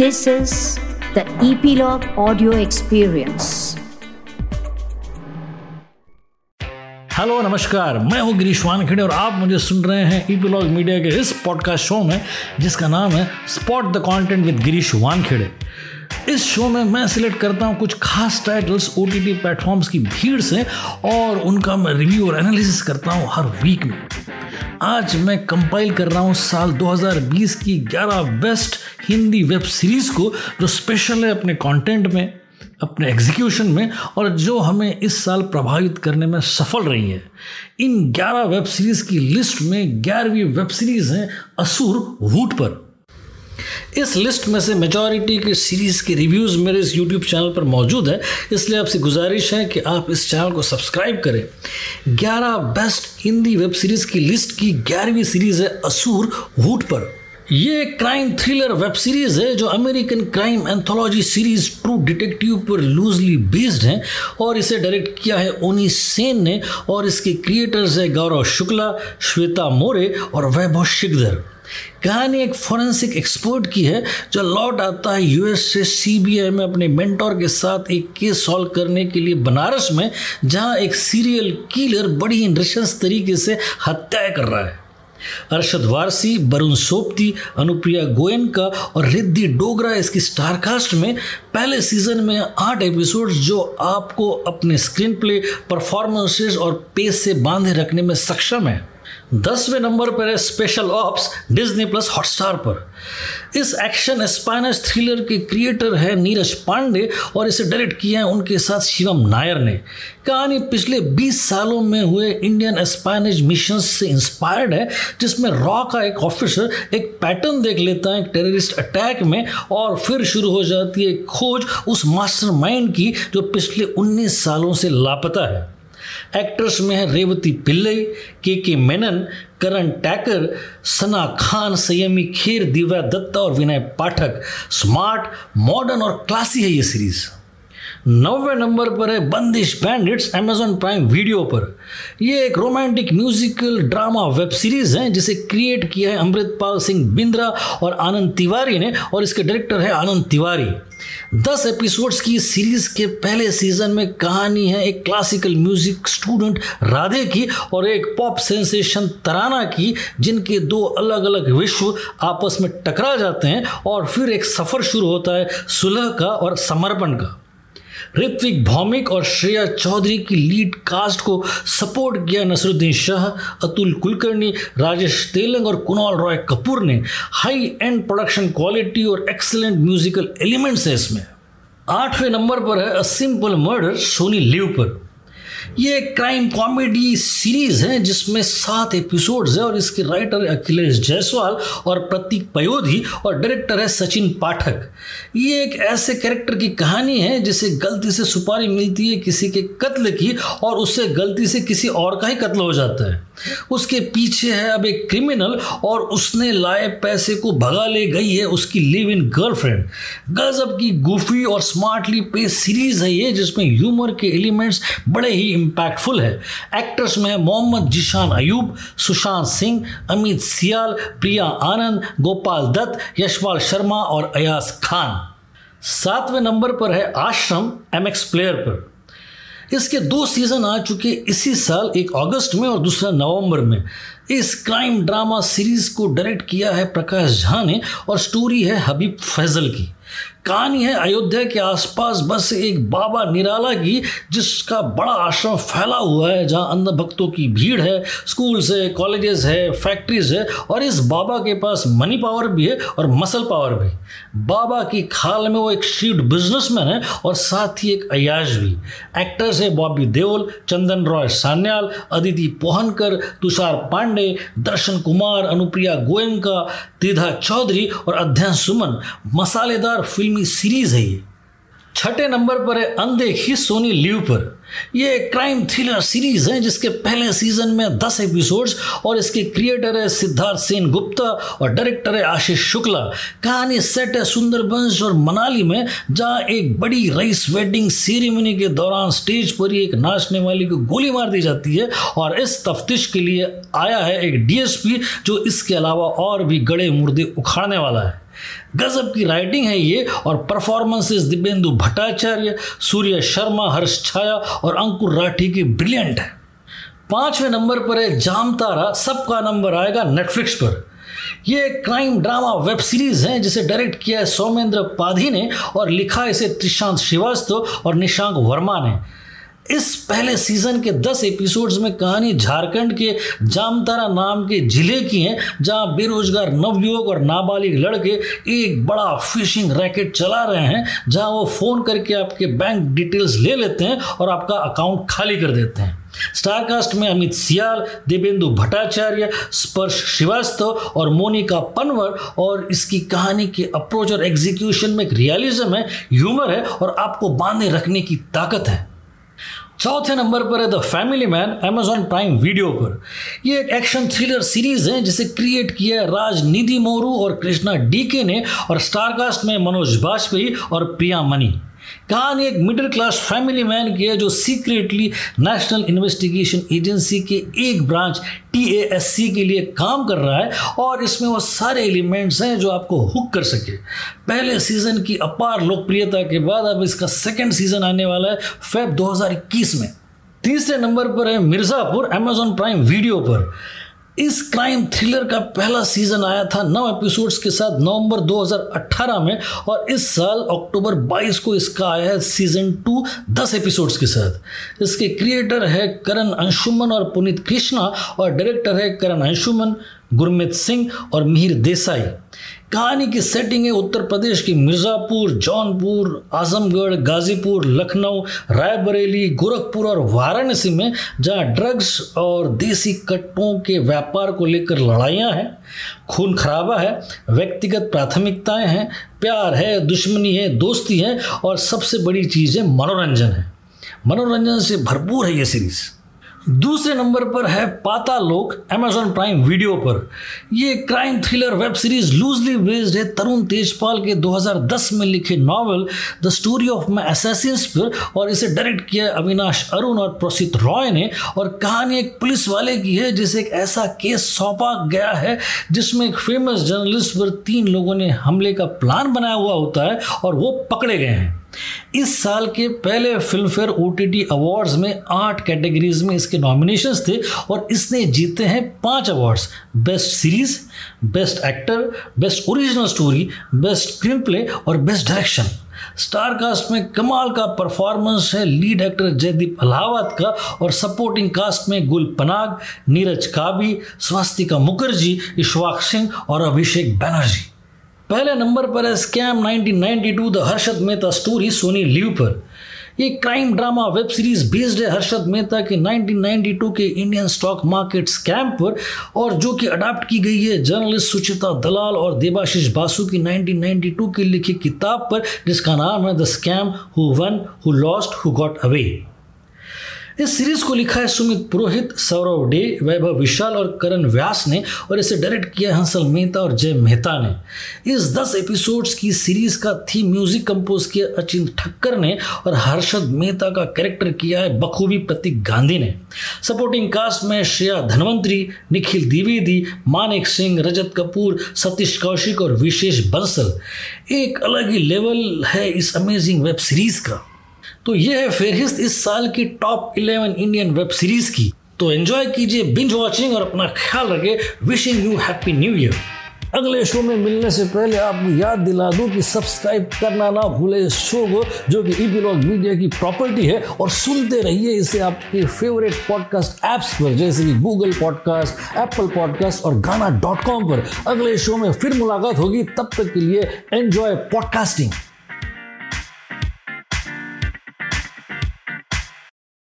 This is the Epilogue Audio Experience. Hello नमस्कार मैं हूँ गिरीश वानखेड़े और आप मुझे सुन रहे हैं ईपीलॉग मीडिया के इस पॉडकास्ट शो में, जिसका नाम है spot the content with Girish Wankhede इस शो में मैं सिलेक्ट करता हूँ कुछ खास टाइटल्स ओ टी प्लेटफॉर्म्स की भीड़ से और उनका मैं रिव्यू और एनालिसिस करता हूँ हर वीक में। आज मैं कंपाइल कर रहा हूँ साल 2020 की 11 बेस्ट हिंदी वेब सीरीज़ को, जो स्पेशल है अपने कंटेंट में, अपने एग्जीक्यूशन में और जो हमें इस साल प्रभावित करने में सफल रही है। इन 11 वेब सीरीज़ की लिस्ट में ग्यारहवीं वेब सीरीज़ हैं असुर वूट पर। इस लिस्ट में से मेजॉरिटी के सीरीज़ के रिव्यूज़ मेरे इस यूट्यूब चैनल पर मौजूद है, इसलिए आपसे गुजारिश है कि आप इस चैनल को सब्सक्राइब करें। 11 बेस्ट हिंदी वेब सीरीज़ की लिस्ट की ग्यारहवीं सीरीज़ है असूर वूट पर। ये क्राइम थ्रिलर वेब सीरीज़ है जो American crime anthology series True Detective पर लूजली बेस्ड है और इसे डायरेक्ट किया है ओनी सेन ने और इसके क्रिएटर्स है गौरव शुक्ला श्वेता मोरे और वैभव शिकधर कहानी एक फॉरेंसिक एक्सपर्ट की है जो लौट आता है यूएस से सीबीआई में अपने मेंटोर के साथ एक केस सॉल्व करने के लिए बनारस में, जहाँ एक सीरियल किलर बड़ी नृशंस तरीके से हत्याएँ कर रहा है। अरशद वारसी वरुण सोपती, अनुप्रिया गोयनका और रिद्धि डोगरा इसकी स्टारकास्ट में पहले सीज़न में आठ एपिसोड्स जो आपको अपने स्क्रीन प्ले परफॉर्मेंसेस और पेस से बांधे रखने में सक्षम है। दसवें नंबर पर है Special Ops Disney plus Hotstar पर। इस एक्शन स्पाइनस थ्रिलर के क्रिएटर है नीरज पांडे और इसे डायरेक्ट किया है उनके साथ शिवम नायर ने। कहानी पिछले 20 सालों में हुए इंडियन स्पाइनेज मिशन से इंस्पायर्ड है, जिसमें रॉ का एक ऑफिसर एक पैटर्न देख लेता है, एक टेररिस्ट अटैक में और फिर शुरू हो जाती है खोज उस मास्टरमाइंड की जो पिछले 19 सालों से लापता है। एक्ट्रेस में है रेवती पिल्लई के के मेनन, करण टैकर, सना खान, संयमी खेर, दिव्या दत्ता और विनय पाठक। स्मार्ट मॉडर्न और क्लासी है ये सीरीज़ नौवे नंबर पर है बंदिश बैंडिट्स अमेजॉन प्राइम वीडियो पर। यह एक romantic musical drama web series है, जिसे क्रिएट किया है अमृतपाल सिंह बिंद्रा और आनंद तिवारी ने, और इसके डायरेक्टर है आनंद तिवारी। दस एपिसोड्स की सीरीज़ के पहले सीज़न में कहानी है एक क्लासिकल म्यूज़िक स्टूडेंट राधे की और एक पॉप सेंसेशन तराना की, जिनके दो अलग अलग विश्व आपस में टकरा जाते हैं और फिर एक सफ़र शुरू होता है सुलह का और समर्पण का। ऋत्विक भौमिक और श्रेया चौधरी की लीड कास्ट को सपोर्ट किया नसरुद्दीन शाह, अतुल कुलकर्णी, राजेश तेलंग और कुणाल रॉय कपूर ने हाई एंड प्रोडक्शन क्वालिटी और एक्सलेंट म्यूजिकल एलिमेंट्स है इसमें। आठवें नंबर पर है a simple murder Sony LIV पर। ये क्राइम कॉमेडी सीरीज़ है, जिसमें सात एपिसोड्स है और इसके राइटर अखिलेश जायसवाल और प्रतीक पयोधी और डायरेक्टर है सचिन पाठक। ये एक ऐसे कैरेक्टर की कहानी है, जिसे गलती से सुपारी मिलती है किसी के कत्ल की और उससे गलती से किसी और का ही कत्ल हो जाता है। उसके पीछे है अब एक क्रिमिनल और उसने लाए पैसे को भगा ले गई है उसकी लिव इन गर्लफ्रेंड गजब की गुफी और स्मार्टली पे सीरीज़ है ये, जिसमें ह्यूमर के एलिमेंट्स बड़े ही इम्पैक्टफुल है। एक्टर्स में मोहम्मद, जिशान, अयूब, सुशांत सिंह, अमित सियाल, प्रिया आनंद, गोपाल दत्त, यशपाल शर्मा और अयास खान। सातवें नंबर पर है आश्रम एम एक्स प्लेयर पर। इसके दो सीज़न आ चुके इसी साल एक अगस्त में और दूसरा नवंबर में। इस क्राइम ड्रामा सीरीज़ को डायरेक्ट किया है प्रकाश झा ने और स्टोरी है हबीब फैजल की। कहानी है अयोध्या के आसपास बस एक बाबा निराला की, जिसका बड़ा आश्रम फैला हुआ है, जहाँ अंध भक्तों की भीड़ है स्कूल्स है कॉलेजेस है फैक्ट्रीज है, और इस बाबा के पास मनी पावर भी है और मसल पावर भी। बाबा की खाल में वो एक शीड बिजनेसमैन है और साथ ही एक अयाज भी। एक्टर्स है बॉबी देओल, चंदन रॉय सान्याल, अदिति पोहनकर, तुषार पांडे दर्शन कुमार, अनुप्रिया गोयंका, त्रिधा चौधरी और अध्ययन सुमन। मसालेदार फिल्मी सीरीज़ है ये। छठे नंबर पर है अनदेखी सोनी लीव पर। यह क्राइम थ्रिलर सीरीज़ है, जिसके पहले सीज़न में दस एपिसोड्स और इसके क्रिएटर है सिद्धार्थ सेन गुप्ता और डायरेक्टर है आशीष शुक्ला। कहानी सेट है सुंदरबंश और मनाली में, जहाँ एक बड़ी रईस वेडिंग सेरेमनी के दौरान स्टेज पर ही एक नाचने वाली को गोली मार दी जाती है और इस तफ्तीश के लिए आया है एक डीएसपी जो इसके अलावा और भी गड़े मुर्दे उखाड़ने वाला है। गजब की राइटिंग है ये, और परफॉर्मेंसेस दिव्येंदु भट्टाचार्य, सूर्य शर्मा, हर्ष छाया और अंकुर राठी की ब्रिलियंट है। पाँचवें नंबर पर है जाम तारा, सबका नंबर आएगा नेटफ्लिक्स पर। ये क्राइम ड्रामा वेब सीरीज़ है, जिसे डायरेक्ट किया है सौमेंद्र पाधी ने, और लिखा इसे त्रिशांत श्रीवास्तव और निशांक वर्मा ने। इस पहले सीज़न के 10 एपिसोड्स में कहानी झारखंड के जामतारा नाम के ज़िले की है, जहाँ बेरोजगार नवयुवक और नाबालिग लड़के एक बड़ा फिशिंग रैकेट चला रहे हैं, जहाँ वो फ़ोन करके आपके बैंक डिटेल्स ले लेते हैं और आपका अकाउंट खाली कर देते हैं। स्टारकास्ट में अमित सियाल, देवेंदु भट्टाचार्य, स्पर्श श्रीवास्तव और मोनिका पनवर और इसकी कहानी के अप्रोच और एग्जीक्यूशन में एक रियलिज्म है ह्यूमर है और आपको बांधे रखने की ताकत है। चौथे नंबर पर है the family man Amazon prime video पर। ये एक एक्शन थ्रिलर सीरीज़ है, जिसे क्रिएट किया है राजनीति मोरू और कृष्णा डीके ने और स्टारकास्ट में मनोज बाजपेयी और प्रिया मनी कहानी एक मिडिल क्लास फैमिली मैन की है जो सीक्रेटली नेशनल इन्वेस्टिगेशन एजेंसी के एक ब्रांच टीएएससी के लिए काम कर रहा है और इसमें वो सारे एलिमेंट्स हैं जो आपको हुक कर सके। पहले सीज़न की अपार लोकप्रियता के बाद अब इसका सेकेंड सीज़न आने वाला है फेब 2021 में। तीसरे नंबर पर है मिर्ज़ापुर अमेजॉन प्राइम वीडियो पर। इस क्राइम थ्रिलर का पहला सीज़न आया था नौ एपिसोड्स के साथ नवंबर 2018 में और इस साल अक्टूबर 22 को इसका आया है सीज़न टू 10 एपिसोड्स के साथ। इसके क्रिएटर है करण अंशुमन और पुनीत कृष्णा और डायरेक्टर है करण अंशुमन। गुरमीत सिंह और मिहिर देसाई। कहानी की सेटिंग है उत्तर प्रदेश की मिर्ज़ापुर, जौनपुर, आजमगढ़, गाजीपुर, लखनऊ, रायबरेली, गोरखपुर और वाराणसी में, जहाँ ड्रग्स और देसी कट्टों के व्यापार को लेकर लड़ाइयाँ हैं, खून खराबा है, व्यक्तिगत प्राथमिकताएँ हैं, प्यार है, दुश्मनी है, दोस्ती है और सबसे बड़ी चीज़ है मनोरंजन है। मनोरंजन से भरपूर है ये सीरीज़ दूसरे नंबर पर है पाता लोक अमेजॉन प्राइम वीडियो पर। ये crime thriller web series loosely based है तरुण तेजपाल के 2010 में लिखे novel the story of my assassins पर, और इसे डायरेक्ट किया अविनाश अरुण और प्रसिद्ध रॉय ने, और कहानी एक पुलिस वाले की है, जिसे एक ऐसा केस सौंपा गया है, जिसमें एक फ़ेमस जर्नलिस्ट पर तीन लोगों ने हमले का प्लान बनाया हुआ होता है, और वो पकड़े गए हैं। इस साल के पहले फ़िल्म फेयर ओ अवार्ड्स में आठ कैटेगरीज में इसके नॉमिनेशंस थे और इसने जीते हैं पाँच awards best series best actor best original story best screenplay और बेस्ट डायरेक्शन स्टार कास्ट में कमाल का परफॉर्मेंस है लीड एक्टर जयदीप अलाहाबाद का और सपोर्टिंग कास्ट में गुल पनाग, नीरज काबी, स्वास्तिका मुखर्जी, इश्वाक सिंह और अभिषेक बैनर्जी। पहले नंबर पर है scam 1992 the Harshad Mehta story Sony Liv पर। ये crime drama web series based है हर्षद मेहता के 1992 के इंडियन स्टॉक मार्केट स्कैम पर और जो कि अडाप्ट की गई है जर्नलिस्ट सुचिता दलाल और देबाशीष बासु की 1992 की लिखी किताब पर, जिसका नाम है the scam who won, who lost, who got away. इस सीरीज़ को लिखा है सुमित पुरोहित, सौरव डे, वैभव विशाल और करण व्यास ने, और इसे डायरेक्ट किया हंसल मेहता और जय मेहता ने। इस दस एपिसोड्स की सीरीज़ का थीम म्यूज़िक कंपोज किया अचिंत ठक्कर ने और हर्षद मेहता का कैरेक्टर किया है बखूबी प्रतीक गांधी ने। सपोर्टिंग कास्ट में श्रेया धनवंतरी, निखिल द्विवेदी, मानिक सिंह, रजत कपूर, सतीश कौशिक और विशेष बंसल। एक अलग ही लेवल है इस अमेजिंग वेब सीरीज़ का। तो ये है फेहरिस्त इस साल की टॉप 11 इंडियन वेब सीरीज़ की। तो एंजॉय कीजिए बिंज वॉचिंग और अपना ख्याल रखें wishing you happy new year अगले शो में मिलने से पहले आपको याद दिला दूँ कि सब्सक्राइब करना ना भूले इस शो को, जो कि ईपीलॉग मीडिया की प्रॉपर्टी है, और सुनते रहिए इसे आपके फेवरेट पॉडकास्ट एप्स पर, जैसे कि गूगल पॉडकास्ट एप्पल पॉडकास्ट और गाना डॉट कॉम पर। अगले शो में फिर मुलाकात होगी, तब तक के लिए एंजॉय पॉडकास्टिंग